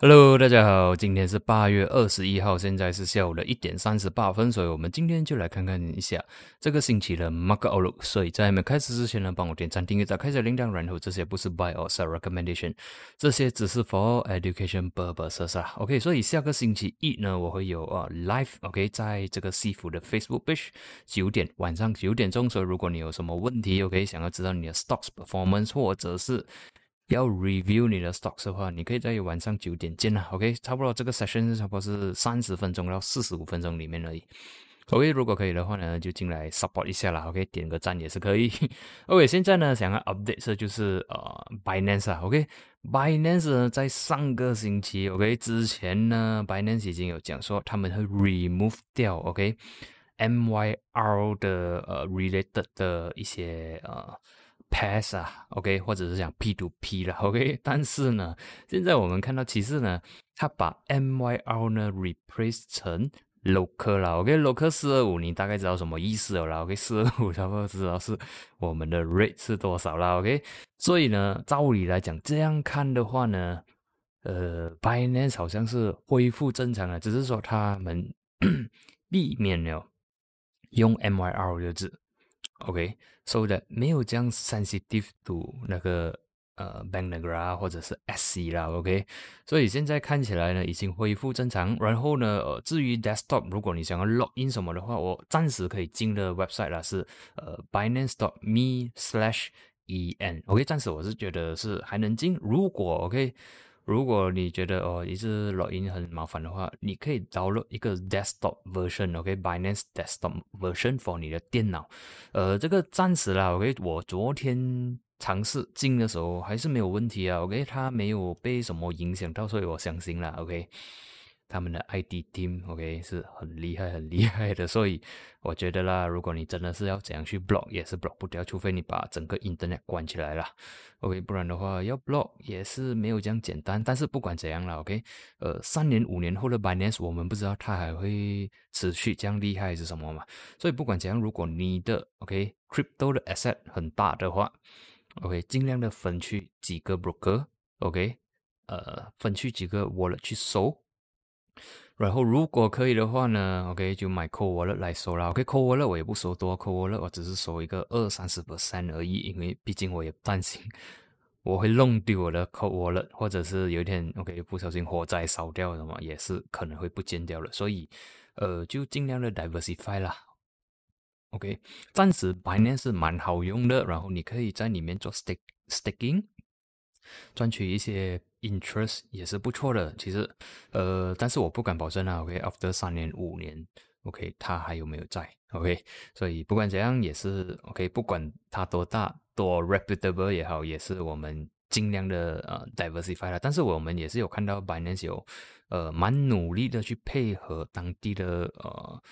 Hello，大家好，今天是八月二十一号，现在是下午的一点三十八分，所以我们今天就来看看一下这个星期的 Mark Outlook。所以在没开始之前呢，帮我点赞、订阅、打开小铃铛，然后这些不是 Buy or Sell Recommendation，这些只是 For Education purposes 啊。OK，所以下个星期一呢，我会有啊 Live，OK，在这个西服的 Facebook page 九点晚上九点钟，所以如果你有什么问题，OK，想要知道你的 Stocks Performance 或者是要 review 你的 stocks 的话，你可以在晚上九点见啦。OK，差不多这个 session 差不多是三十分钟到四十五分钟里面而已。OK，如果可以的话呢，就进来 support 一下啦。OK，点个赞也是可以。OK，现在呢，想要 update 的就是呃 Binance 啊。OK，Binance 呢在上个星期 OK 之前呢，Binance 已经有讲说他们会 remove 掉 OK MYR 的呃 related 的一些呃。Pass 啊，OK，或者是讲 P to P 了，OK。但是呢，现在我们看到其实呢，它把 MYR 呢 replace 成 Local 了，OK，Local 四二五，你大概知道什么意思了，OK，四二五差不多知道是我们的 rate 是多少了，OK。所以呢，照理来讲，这样看的话呢，呃，Binance 好像是恢复正常了，只是说他们 避免了用 MYR 的字。OK，so that 没有这样 sensitive to 那个呃 Bank Negara 或者是 SC 啦，OK，所以现在看起来呢已经恢复正常。然后呢，呃，至于 desktop，如果你想要 log in 什么的话，我暂时可以进的 website 啦是呃 Binance.me/en，OK，暂时我是觉得是还能进。如果 OK。如果你觉得哦，一直录音很麻烦的话，你可以导入一个 desktop version，OK，Binance desktop version for 你的电脑。呃，这个暂时啦，OK，我昨天尝试进的时候还是没有问题啊，OK，它没有被什么影响到，所以我相信啦，OK。他们的 ID team，OK 是很厉害、很厉害的，所以我觉得啦，如果你真的是要怎样去 block，也是 block 不掉，除非你把整个 internet 关起来了，OK，不然的话要 block 也是没有这样简单。但是不管怎样了，OK，呃，三年、五年后的 Binance，我们不知道它还会持续这样厉害是什么嘛？所以不管怎样，如果你的 OK crypto 的 asset 很大的话，OK，尽量的分去几个 broker，OK，呃，分去几个 wallet 去收。然后如果可以的话呢，OK 就买 COA 了来收啦。，OK，COA 了我也不收多 COA 了我只是收一个二三十 percent 而已，因为毕竟我也担心 我会弄丢我的 COA 了或者是有一天 OK 不小心火灾烧掉了嘛，也是可能会不见掉了。所以呃就尽量的 diversify 啦。OK，暂时 Binance 是蛮好用的，然后你可以在里面做 stake staking，赚取一些。Interest 也是不错的，其实，呃，但是我不敢保证啊。OK，after 三年五年，OK，它还有没有在？OK，所以不管怎样也是 OK，不管它多大多 reputable 也好，也是我们尽量的呃 diversify 了。但是我们也是有看到 by 人有呃蛮努力的去配合当地的呃。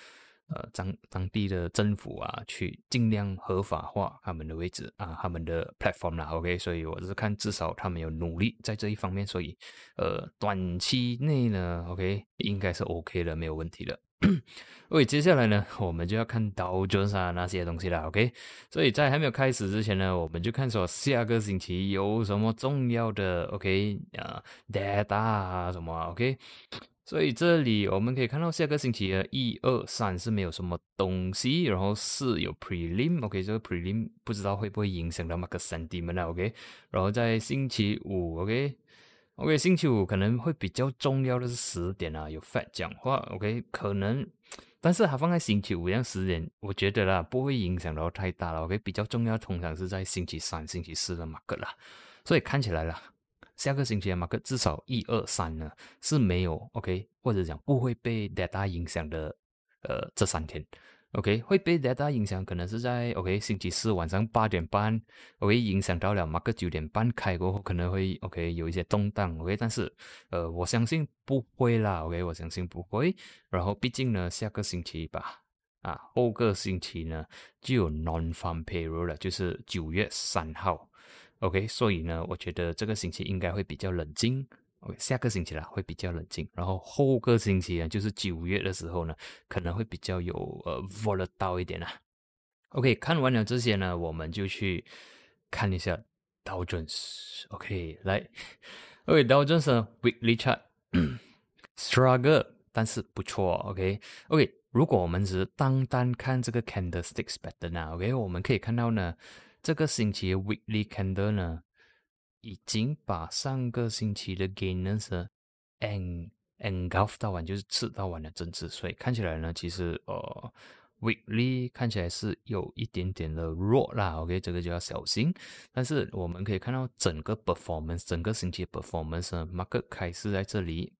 呃，当当地的政府啊，去尽量合法化他们的位置啊，他们的 platform 啦，OK，所以我是看至少他们有努力在这一方面，所以呃，短期内呢，OK，应该是 OK 的，没有问题的。喂接下来呢，我们就要看道琼斯啊那些东西了，OK，所以在还没有开始之前呢，我们就看说下个星期有什么重要的 OK 啊 data 啊什么 OK。所以这里我们可以看到，下个星期的一二三是没有什么东西，然后四有 prelim，OK，这个 prelim 不知道会不会影响到那个 sentiment 啊，OK，然后在星期五，OK，OK，星期五可能会比较重要的是十点啊，有 Fat 讲话，OK，可能，但是它放在星期五这样十点，我觉得啦不会影响到太大了，OK，比较重要通常是在星期三、星期四的马克啦，所以看起来了。下个星期的马克至少一二三呢是没有 OK，或者讲不会被 data 影响的，呃，这三天 OK 会被 data 影响，可能是在 OK 星期四晚上八点半，OK 影响到了马克九点半开过后可能会 OK 有一些动荡 OK，但是呃我相信不会啦 OK 我相信不会，然后毕竟呢下个星期吧啊后个星期呢就有 non-farm payroll 了，就是九月三号。OK，所以呢，我觉得这个星期应该会比较冷静。OK，下个星期啦会比较冷静，然后后个星期呢，就是九月的时候呢，可能会比较有呃 volatile 一点啦。OK，看完了这些呢，我们就去看一下道琼斯。OK，来，OK，道琼斯 weekly chart。struggle，但是不错，OK，OK。如果我们只是单单看这个 candlesticks pattern 啊，OK，我们可以看到呢，这个星期的 weekly candle 呢，已经把上个星期的 gainers en engulf 到完，就是吃到完的增值，所以看起来呢，其实呃。Weekly 看起来是有一点点的弱啦，OK，这个就要小心。但是我们可以看到整个 performance，整个星期的 performance，market 开始在这里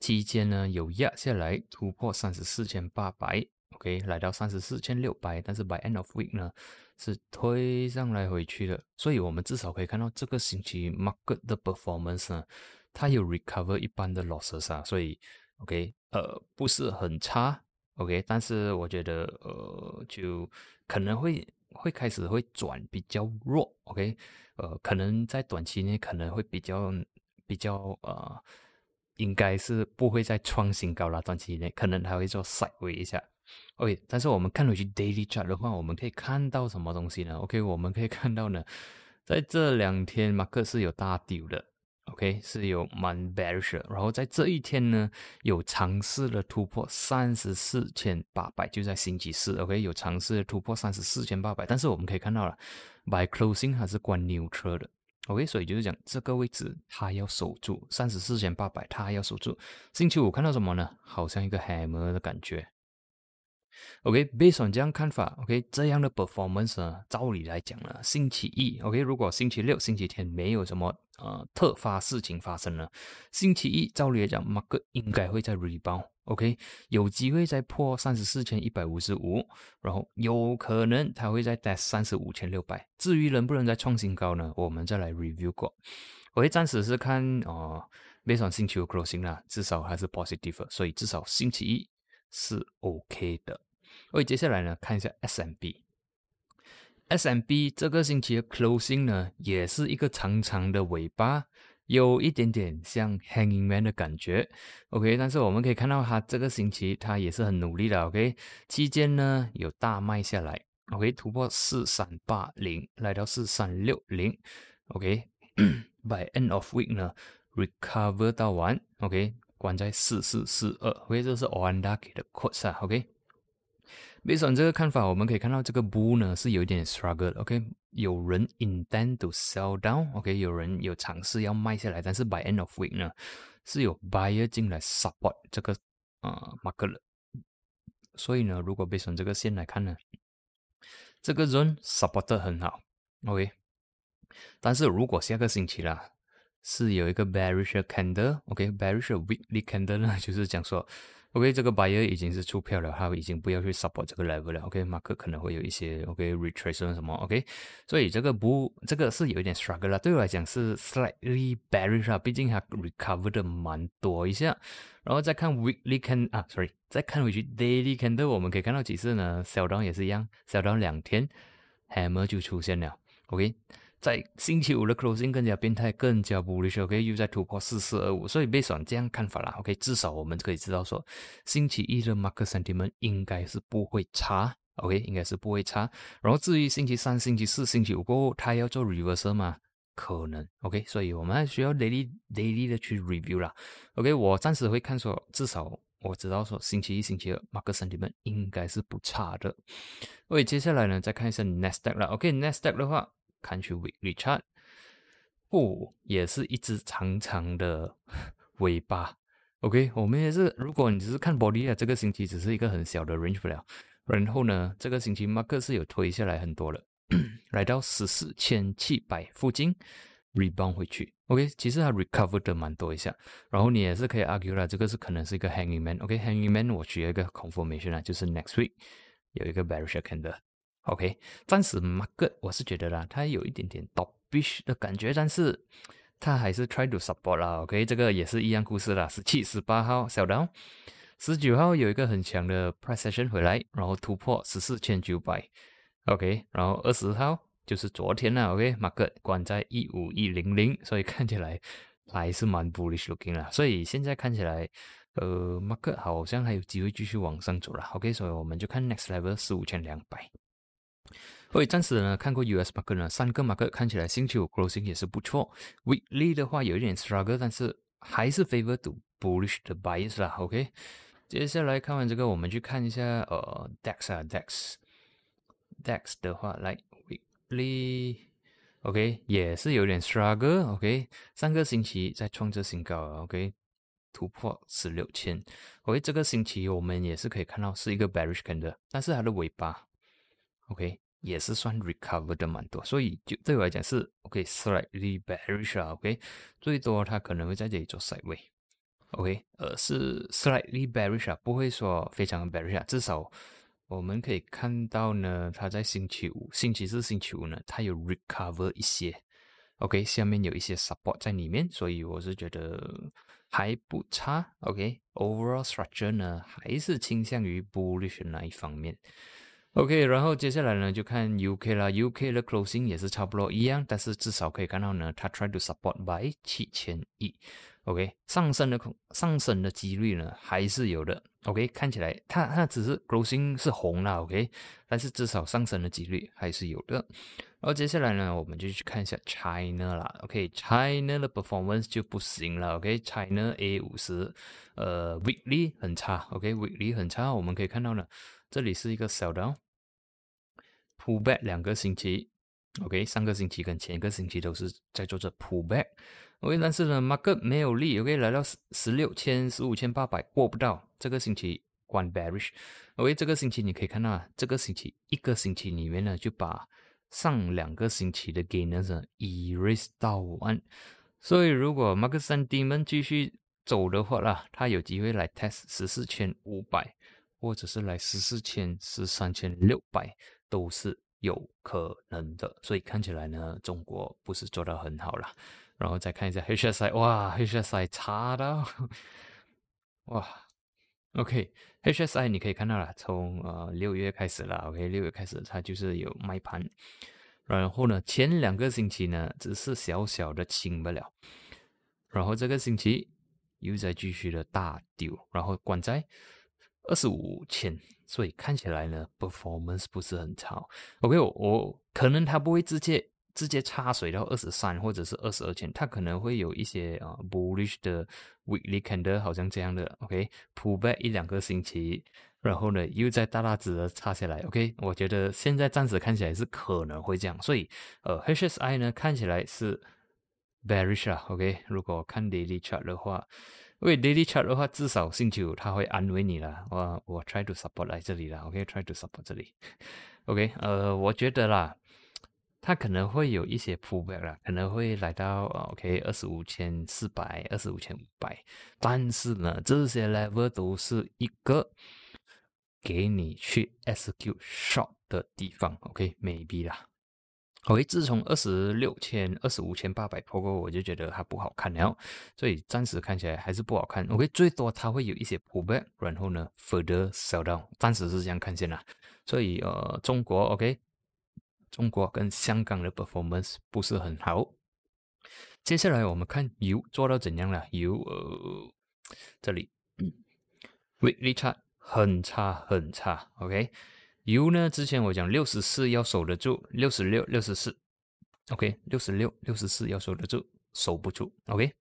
期间呢有压下来突破三十四千八百，OK，来到三十四千六百，但是 by end of week 呢是推上来回去的，所以我们至少可以看到这个星期 market 的 performance 呢，它有 recover 一般的 losses 啊，所以 OK，呃，不是很差。OK，但是我觉得呃，就可能会会开始会转比较弱。OK，呃，可能在短期内可能会比较比较呃，应该是不会再创新高了。短期内可能还会做 side way 一下。OK，但是我们看回去 daily chart 的话，我们可以看到什么东西呢？OK，我们可以看到呢，在这两天马克是有大丢的。OK，是有蛮 bearish，然后在这一天呢，有尝试了突破三十四千八百，就在星期四，OK，有尝试突破三十四千八百，但是我们可以看到了，by closing 还是关 new 车的，OK，所以就是讲这个位置它要守住三十四千八百，它要守住。星期五看到什么呢？好像一个 hammer 的感觉。OK，based on 这样看法，OK，这样的 performance 呢，照理来讲呢，星期一，OK，如果星期六、星期天没有什么呃特发事情发生呢，星期一照理来讲，Mark 应该会在 rebound，OK，有机会再破三十四千一百五十五，然后有可能它会在 test 三十五千六百。至于能不能再创新高呢，我们再来 review 过。我会暂时是看哦，based on 星期五 closing 啦，至少还是 positive，所以至少星期一是 OK 的。所以接下来呢，看一下 S M B，S M B 这个星期的 closing 呢，也是一个长长的尾巴，有一点点像 Hanging Man 的感觉。OK，但是我们可以看到它这个星期它也是很努力的。OK，期间呢有大卖下来，OK 突破四三八零，来到四三六零。OK，by end of week 呢 recover 到完，OK 关在四四四二。OK，这是 Oanda 给的 quote 啊。OK。Based on 这个看法，我们可以看到这个 bull 呢是有一点 struggle。OK，有人 intend to sell down。OK，有人有尝试要卖下来，但是 by end of week 呢是有 buyer 进来 support 这个啊 market。所以呢，如果 based on 这个线来看呢，这个 zone support 得很好。OK，但是如果下个星期啦是有一个 bearish candle，OK，bearish weekly candle 呢，就是讲说。OK，这个 buyer 已经是出票了，他已经不要去 support 这个 level 了。OK，马克可能会有一些 OK retracement 什么 OK，所以这个不，这个是有一点 struggle 了。对我来讲是 slightly bearish 啊，毕竟它 recover 的蛮多一下。然后再看 weekly can 啊，sorry，再看回去 daily candle，我们可以看到几次呢？小 down 也是一样，小 down 两天，hammer 就出现了。OK。在星期五的 closing 更加变态，更加 bullish，OK，又在突破四四二五，所以被选这样看法啦，OK，至少我们可以知道说，星期一的 market sentiment 应该是不会差，OK，应该是不会差。然后至于星期三、星期四、星期五过后，它要做 reversal 吗？可能，OK，所以我们还需要 daily daily 的去 review 啦，OK，我暂时会看说，至少我知道说，星期一、星期二 market sentiment 应该是不差的。OK，接下来呢，再看一下 next step 啦，OK，next step 的话。看去 weekly chart，不也是一只长长的尾巴？OK，我们也是。如果你只是看 body 啊，这个星期只是一个很小的 range 不了。然后呢，这个星期 Mark 是有推下来很多了，来到十四千七百附近 rebound 回去。OK，其实它 recover 的蛮多一下。然后你也是可以 argue 了，这个是可能是一个 hanging man。OK，hanging man 我需要一个 confirmation 啊，就是 next week 有一个 bearish candle。OK，暂时 market 我是觉得啦，它有一点点 dovish 的感觉，但是它还是 try to support 啦。OK，这个也是一样故事啦。十七、十八号小 down，十九号有一个很强的 price session 回来，然后突破十四千九百。OK，然后二十号就是昨天啦。OK，market 关在一五一零零，所以看起来还是蛮 bullish looking 啦。所以现在看起来，呃，market 好像还有机会继续往上走了。OK，所以我们就看 next level 四五千两百。所以暂时呢，看过 US market 呢，三个 market 看起来星期五 closing 也是不错。Weekly 的话有一点 struggle，但是还是 favor to bullish 的 bias 啦，OK。接下来看完这个，我们去看一下呃 Dex 啊 Dex，Dex 的话来 weekly，OK 也是有点 struggle，OK。上个星期在创着新高，OK 突破十六千，OK 这个星期我们也是可以看到是一个 bearish candle，但是它的尾巴，OK 也是算 recover 的蛮多，所以就对我来讲是 OK slightly bearish 啊，OK 最多它可能会在这里做 side way。OK，呃，是 slightly bearish 啊，不会说非常 bearish 啊，至少我们可以看到呢，它在星期五、星期四、星期五呢，它有 recover 一些，OK，下面有一些 support 在里面，所以我是觉得还不差，OK，overall structure 呢还是倾向于 bullish 那一方面，OK，然后接下来呢就看 UK 啦，UK 的 closing 也是差不多一样，但是至少可以看到呢，它 try to support by 七千亿。OK，上升的空上升的几率呢还是有的。OK，看起来它它只是 closing 是红了，OK，但是至少上升的几率还是有的。然后接下来呢，我们就去看一下 China 啦。OK，China 的 performance 就不行了。OK，China A 五十，呃，weekly 很差。OK，weekly 很差，我们可以看到呢，这里是一个小的哦，pullback 两个星期。OK，上个星期跟前一个星期都是在做着 pull back。OK，但是呢，market 没有力，OK，来到十十六千、十五千八百过不到。这个星期关 bearish。OK，这个星期你可以看到啊，这个星期一个星期里面呢，就把上两个星期的 gainers erase 到完。所以如果 Mark 三 D 们继续走的话啦，它有机会来 test 十四千五百，或者是来十四千、十三千六百，都是有可能的。所以看起来呢，中国不是做到很好了。然后再看一下 HSI，哇，HSI 差到，哇，OK，HSI 你可以看到了，从呃六月开始了，OK，六月开始它就是有卖盘，然后呢，前两个星期呢只是小小的清不了，然后这个星期又在继续的大丢，然后关在二十五千，所以看起来呢 performance 不是很差，OK，我我可能它不会直接。直接插水到二十三或者是二十二千，它可能会有一些啊 bullish 的 weekly candle，好像这样的，OK，pull back 一两个星期，然后呢又在大大指的插下来，OK，我觉得现在暂时看起来是可能会这样，所以呃 HSI 呢看起来是 bearish 啊，OK，如果看 daily chart 的话，因为 daily chart 的话至少星期五他会安慰你啦，我我 try to support 来这里啦，OK，try to support 这里，OK，呃，我觉得啦。他可能会有一些 pullback 啦，可能会来到 OK 二十五千四百、二十五千五百，但是呢，这些 level 都是一个给你去 execute short 的地方，OK，maybe 啦。OK，自从二十六千、二十五千八百破过，我就觉得它不好看了，所以暂时看起来还是不好看。OK，最多它会有一些 pullback，然后呢 further sell down，暂时是这样看见啦。所以呃，中国 OK。中国跟香港的 performance 不是很好。接下来我们看油做到怎样了？油呃，这里 weekly 差很差很差。OK，油呢？之前我讲六十四要守得住，六十六、六十四。OK，六十六、六十四要守得住，守不住。OK，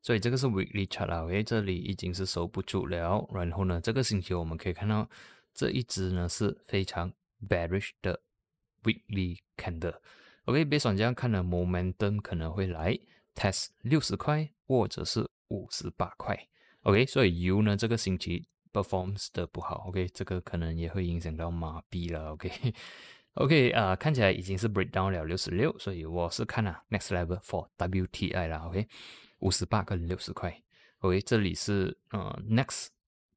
所以这个是 weekly chart 了。OK，这里已经是守不住了。然后呢，这个星期我们可以看到这一只呢是非常 bearish 的。Weekly candle，OK，别想这样看的，momentum 可能会来 test 六十块或者是五十八块，OK，所以油呢这个星期 performs 的不好，OK，这个可能也会影响到麻痹了，OK，OK 啊，看起来已经是 breakdown 了六十六，所以我是看啊 next level for WTI 啦，OK，五十八跟六十块，OK，这里是呃 next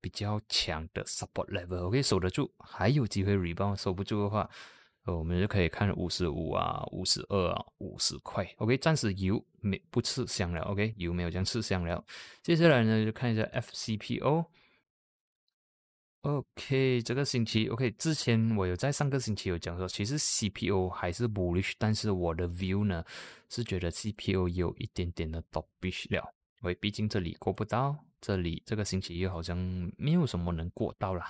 比较强的 support level，OK，守得住还有机会 rebound，守不住的话。呃我们就可以看五十五啊，五十二啊，五十块。OK，暂时油没不吃香了。OK，油没有这样吃香了。接下来呢，就看一下 FCPO。OK，这个星期 OK，之前我有在上个星期有讲说，其实 CPO 还是 bullish，但是我的 view 呢是觉得 CPO 有一点点的 dovish 了。因为毕竟这里过不到，这里这个星期又好像没有什么能过到了，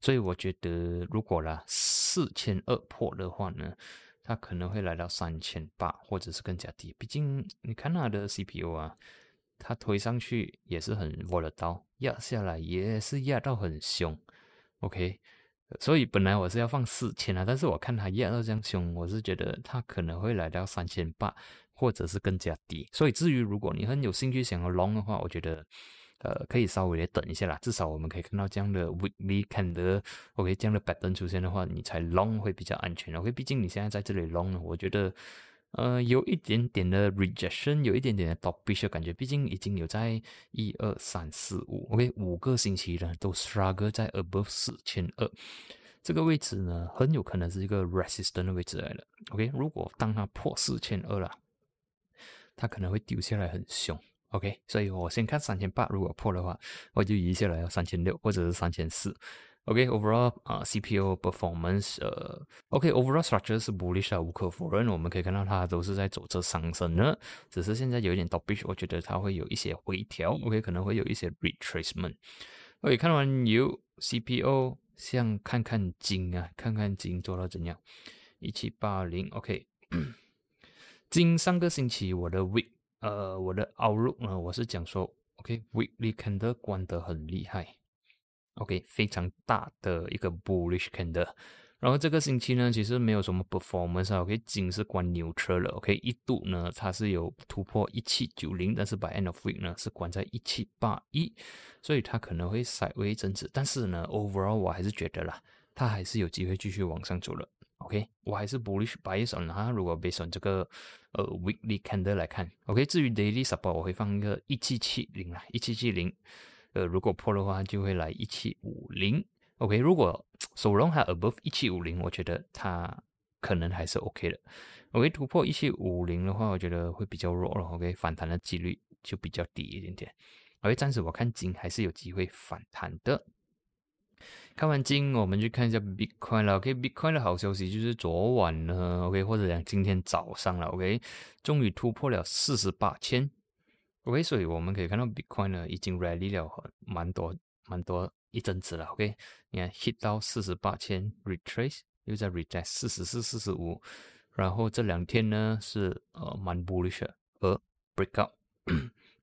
所以我觉得如果啦。四千二破的话呢，它可能会来到三千八，或者是更加低。毕竟你看它的 CPU 啊，它推上去也是很挖得到压下来也是压到很凶，OK。所以本来我是要放四千啊，但是我看它压到这样凶，我是觉得它可能会来到三千八，或者是更加低。所以至于如果你很有兴趣想要 long 的话，我觉得呃可以稍微的等一下啦。至少我们可以看到这样的 weekly candle，OK 这样的白灯出现的话，你才 long 会比较安全。OK，毕竟你现在在这里 long，我觉得。呃，有一点点的 rejection，有一点点的 top b i s h 感觉，毕竟已经有在一二三四五，OK，五个星期了，都 struggle 在 above 四千二。这个位置呢，很有可能是一个 resistant 的位置来了，OK，如果当它破四千二了，它可能会丢下来很凶，OK，所以我先看三千八，如果破的话，我就移下来要三千六或者是三千四。OK，overall 啊，CPO performance，呃，OK，overall structure 是 bullish 啊，无可否认，我们可以看到它都是在走着上升的，只是现在有一点 dovish，我觉得它会有一些回调，OK，可能会有一些 retracement。OK，看完有 CPO，像看看金啊，看看金做到怎样，一七八零，OK，金上个星期我的 week，呃，我的 outlook 呢，我是讲说，OK，weekly candle 关得很厉害。OK，非常大的一个 bullish candle，然后这个星期呢，其实没有什么 performance 啊。OK，金是关牛车了。OK，一度呢它是有突破一七九零，但是 by end of week 呢是关在一七八一，所以它可能会稍微增值。但是呢，overall 我还是觉得啦，它还是有机会继续往上走了。OK，我还是 bullish bias on 它。如果 based on 这个呃 weekly candle 来看，OK，至于 daily support 我会放一个一七七零啊，一七七零。呃，如果破的话，就会来一七五零。OK，如果首龙还 above 一七五零，我觉得它可能还是 OK 的。OK，突破一七五零的话，我觉得会比较弱了。OK，反弹的几率就比较低一点点。OK，暂时我看金还是有机会反弹的。看完金，我们去看一下 Bitcoin 了。OK，Bitcoin 的好消息就是昨晚呢，OK，或者讲今天早上了，OK，终于突破了四十八千。OK，所以我们可以看到 Bitcoin 呢已经 rally 了蛮多蛮多一阵子了。OK，你看 hit 到四十八千，retrace 又在 retest 四十四、四十五，然后这两天呢是呃蛮 bullish 而 break out。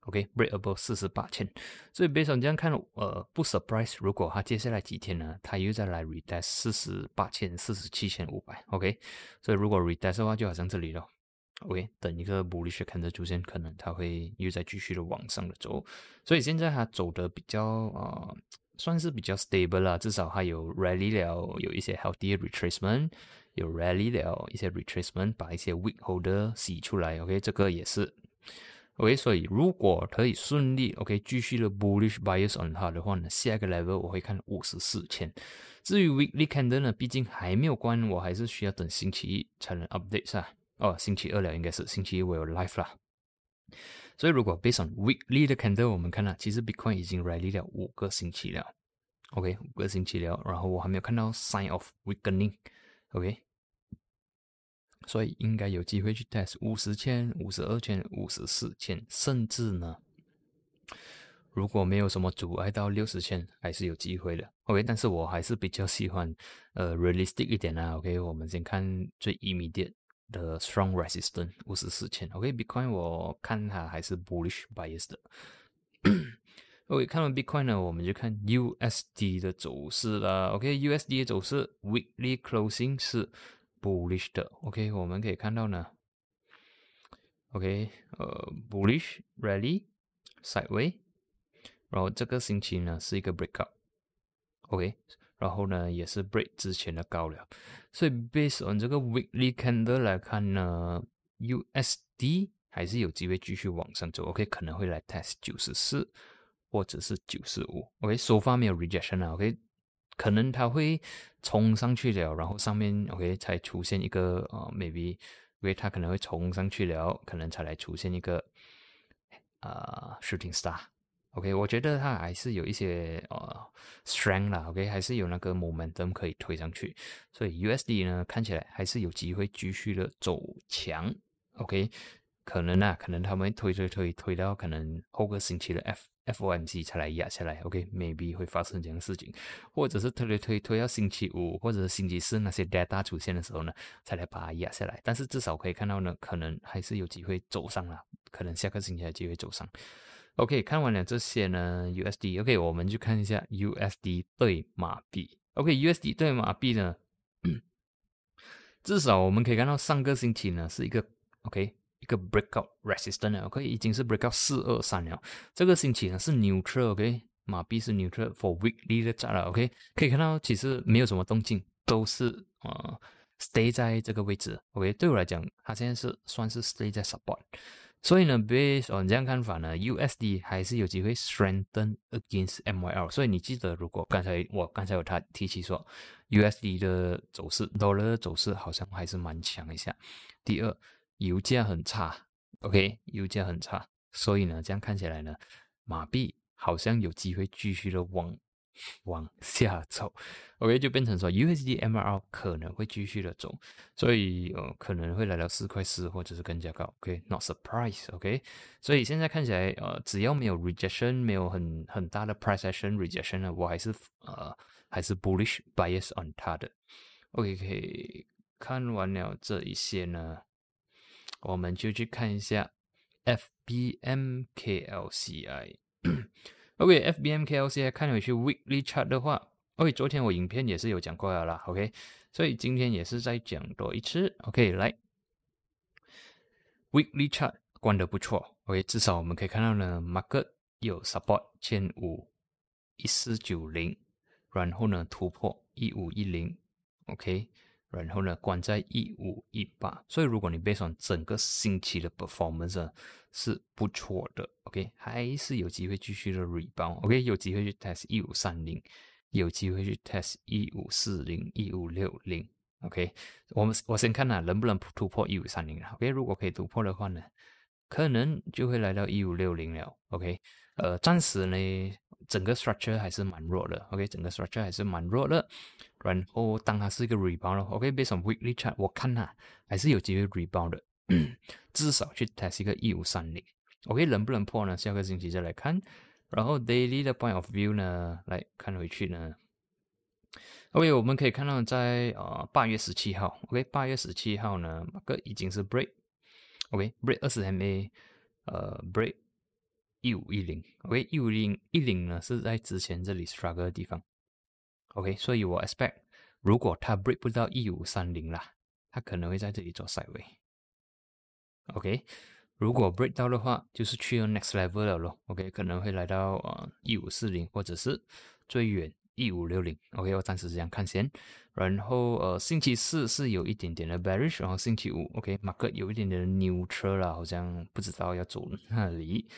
OK，break above 四十八千，所以 based on 这样看，呃不 surprise，如果它接下来几天呢，它又再来 retest 四十八千、四十七千五百。OK，所以如果 retest 的话，就好像这里了。OK，等一个 bullish 看着出现，可能它会又在继续的往上的走，所以现在它走的比较啊，算是比较 stable 啦，至少它有 rally 了，有一些 healthy retracement，有 rally 了一些 retracement，把一些 weak holder 洗出来。OK，这个也是 OK，所以如果可以顺利 OK 继续的 bullish bias on 它的话呢，下一个 level 我会看五十四千。至于 weekly candle 呢，毕竟还没有关，我还是需要等星期一才能 update 噻。哦，星期二了，应该是星期一我有 live 啦。所以如果 based on weekly 的 candle，我们看到其实 Bitcoin 已经 rally 了五个星期了。OK，五个星期了，然后我还没有看到 sign of weakening。OK，所以应该有机会去 test 五十千、五十二千、五十四千，甚至呢，如果没有什么阻碍到六十千，还是有机会的。OK，但是我还是比较喜欢呃 realistic 一点啊。OK，我们先看最 immediate。的 strong resistance 五十四千，OK，Bitcoin 我看它还是 bullish bias 的。OK，看完 Bitcoin 呢，我们就看 USD 的走势了。OK，USD 的走势 weekly closing 是 bullish 的。OK，我们可以看到呢，OK，呃，bullish rally sideways，然后这个星期呢是一个 breakout。OK。然后呢，也是 break 之前的高了，所以 based on 这个 weekly candle 来看呢，USD 还是有机会继续往上走，OK，可能会来 test 九十四或者是九十五，OK，so far 没有 rejection 啊，OK，可能它会冲上去了，然后上面 OK 才出现一个呃 maybe，因为它可能会冲上去了，可能才来出现一个啊 shooting star。OK，我觉得它还是有一些呃 strength 啦，OK，还是有那个 momentum 可以推上去，所以 USD 呢看起来还是有机会继续的走强，OK，可能啊，可能他们推推推推到可能后个星期的 F FOMC 才来压下来，OK，maybe 会发生这样事情，或者是推推推推到星期五或者是星期四那些 data 出现的时候呢，才来把它压下来，但是至少可以看到呢，可能还是有机会走上了，可能下个星期有机会走上。OK，看完了这些呢，USD，OK，我们就看一下 USD 对马币。OK，USD 对马币呢，至少我们可以看到上个星期呢是一个 OK 一个 breakout resistance，OK 已经是 breakout 四二三了。这个星期呢是 neutral，OK，马币是 neutral for weekly 的价了，OK，可以看到其实没有什么动静，都是呃 stay 在这个位置。OK，对我来讲，它现在是算是 stay 在 support。所以呢，based on 这样看法呢，USD 还是有机会 strengthen against MYL。所以你记得，如果刚才我刚才有他提起说，USD 的走势，Dollar 的走势好像还是蛮强一下。第二，油价很差，OK，油价很差，所以呢，这样看起来呢，马币好像有机会继续的往。往下走，OK，就变成说 USD MRL 可能会继续的走，所以呃可能会来到四块四或者是更加高，OK，Not surprise，OK，所以现在看起来呃只要没有 rejection，没有很很大的 price action rejection 呢，我还是呃还是 bullish bias on 它的，OK，看完了这一些呢，我们就去看一下 FBMKLCI。OK，FBMKLC 看回去 Weekly Chart 的话，OK，昨天我影片也是有讲过了啦，OK，所以今天也是再讲多一次，OK，来，Weekly Chart 关的不错，OK，至少我们可以看到呢，Market 有 Support 千五一四九零，然后呢突破一五一零，OK。然后呢，关在一五一八，所以如果你背上整个星期的 performance 是不错的，OK，还是有机会继续的 rebound，OK，有机会去 test 一五三零，有机会去 test 一五四零、一五六零，OK，我们我先看呐，能不能突破一五三零，OK，如果可以突破的话呢，可能就会来到一五六零了，OK，呃，暂时呢。整个 structure 还是蛮弱的，OK，整个 structure 还是蛮弱的。然后当它是一个 rebound OK，based on weekly chart，我看它还是有机会 rebound 的，至少去 test 一个一五三零，OK，能不能破呢？下个星期再来看。然后 daily 的 point of view 呢，来看回去呢，OK，我们可以看到在呃八月十七号，OK，八月十七号呢，那个已经是 break，OK，break 二十 MA，呃 break。一五一零，OK，一五零一零呢是在之前这里 struggle 的地方。，OK，所以我 expect 如果它 break 不到一五三零啦，它可能会在这里做 side way，OK，如果 break 到的话，就是去到 next level 了咯，OK，可能会来到呃一五四零或者是最远一五六零，OK，我暂时这样看先，然后呃星期四是有一点点的 bearish，然后星期五，OK，马克有一点点的 new 车啦，好像不知道要走哪里。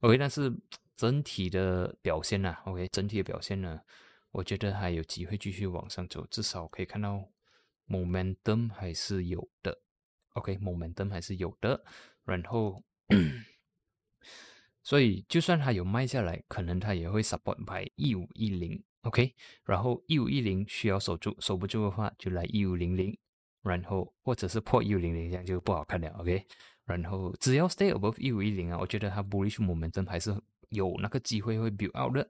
OK，但是整体的表现呢？OK，整体的表现呢？我觉得还有机会继续往上走，至少可以看到 momentum 还是有的。OK，momentum 还是有的。然后，所以就算它有卖下来，可能它也会 support by 一五一零。OK，然后一五一零需要守住，守不住的话就来一五零零，然后或者是破一五零零，这样就不好看了。OK。然后只要 stay above 一五一零啊，我觉得它 bullish momentum 还是有那个机会会 build out 的。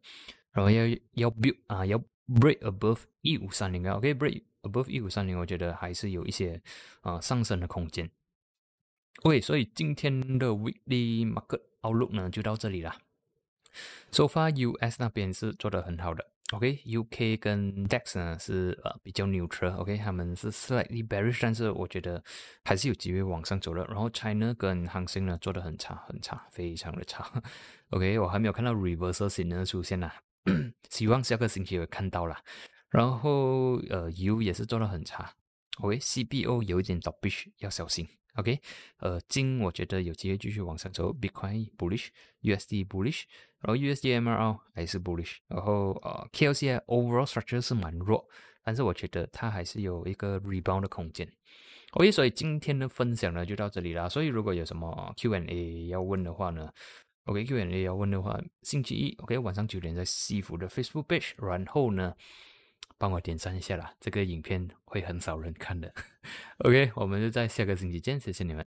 然后要要 build 啊，要 break above 一五三零啊，OK，break above 一五三零，我觉得还是有一些啊上升的空间。OK，所以今天的 weekly market outlook 呢就到这里了。So far US 那边是做的很好的。OK，UK 跟 DAX 呢是呃比较 neutral，OK，他们是 slightly bearish，但是我觉得还是有机会往上走的。然后 China 跟恒生呢做的很差，很差，非常的差。OK，我还没有看到 reversal signal 出现呐，希望下个星期会看到啦。然后呃 U 也是做的很差，OK，CBO 有一点 dovish，要小心。OK，呃金我觉得有机会继续往上走，Bitcoin bullish，USD bullish。然后 USD MRL 还是 bullish，然后呃，KLCI overall structure 是蛮弱，但是我觉得它还是有一个 rebound 的空间。OK，所以今天的分享呢就到这里啦。所以如果有什么 Q&A 要问的话呢，OK Q&A 要问的话，星期一 OK 晚上九点在西服的 Facebook page，然后呢帮我点赞一下啦，这个影片会很少人看的。OK，我们就在下个星期见，谢谢你们。